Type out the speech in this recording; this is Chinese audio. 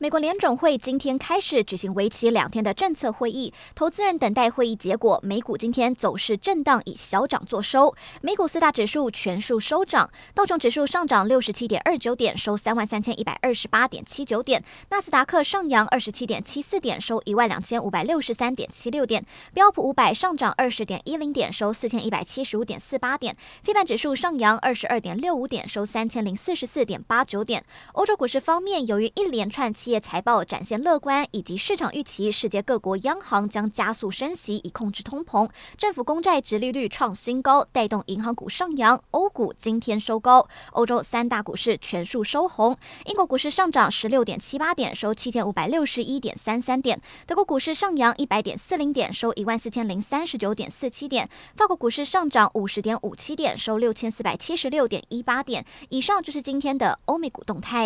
美国联准会今天开始举行为期两天的政策会议，投资人等待会议结果。美股今天走势震荡，以小涨作收。美股四大指数全数收涨，道琼指数上涨六十七点二九点，收三万三千一百二十八点七九点；纳斯达克上扬二十七点七四点，收一万两千五百六十三点七六点；标普五百上涨二十点一零点，收四千一百七十五点四八点；非半指数上扬二十二点六五点，收三千零四十四点八九点。欧洲股市方面，由于一连串业财报展现乐观，以及市场预期世界各国央行将加速升息以控制通膨，政府公债殖利率创新高，带动银行股上扬。欧股今天收高，欧洲三大股市全数收红。英国股市上涨十六点七八点，收七千五百六十一点三三点；德国股市上扬一百点四零点，收一万四千零三十九点四七点；法国股市上涨五十点五七点，收六千四百七十六点一八点。以上就是今天的欧美股动态。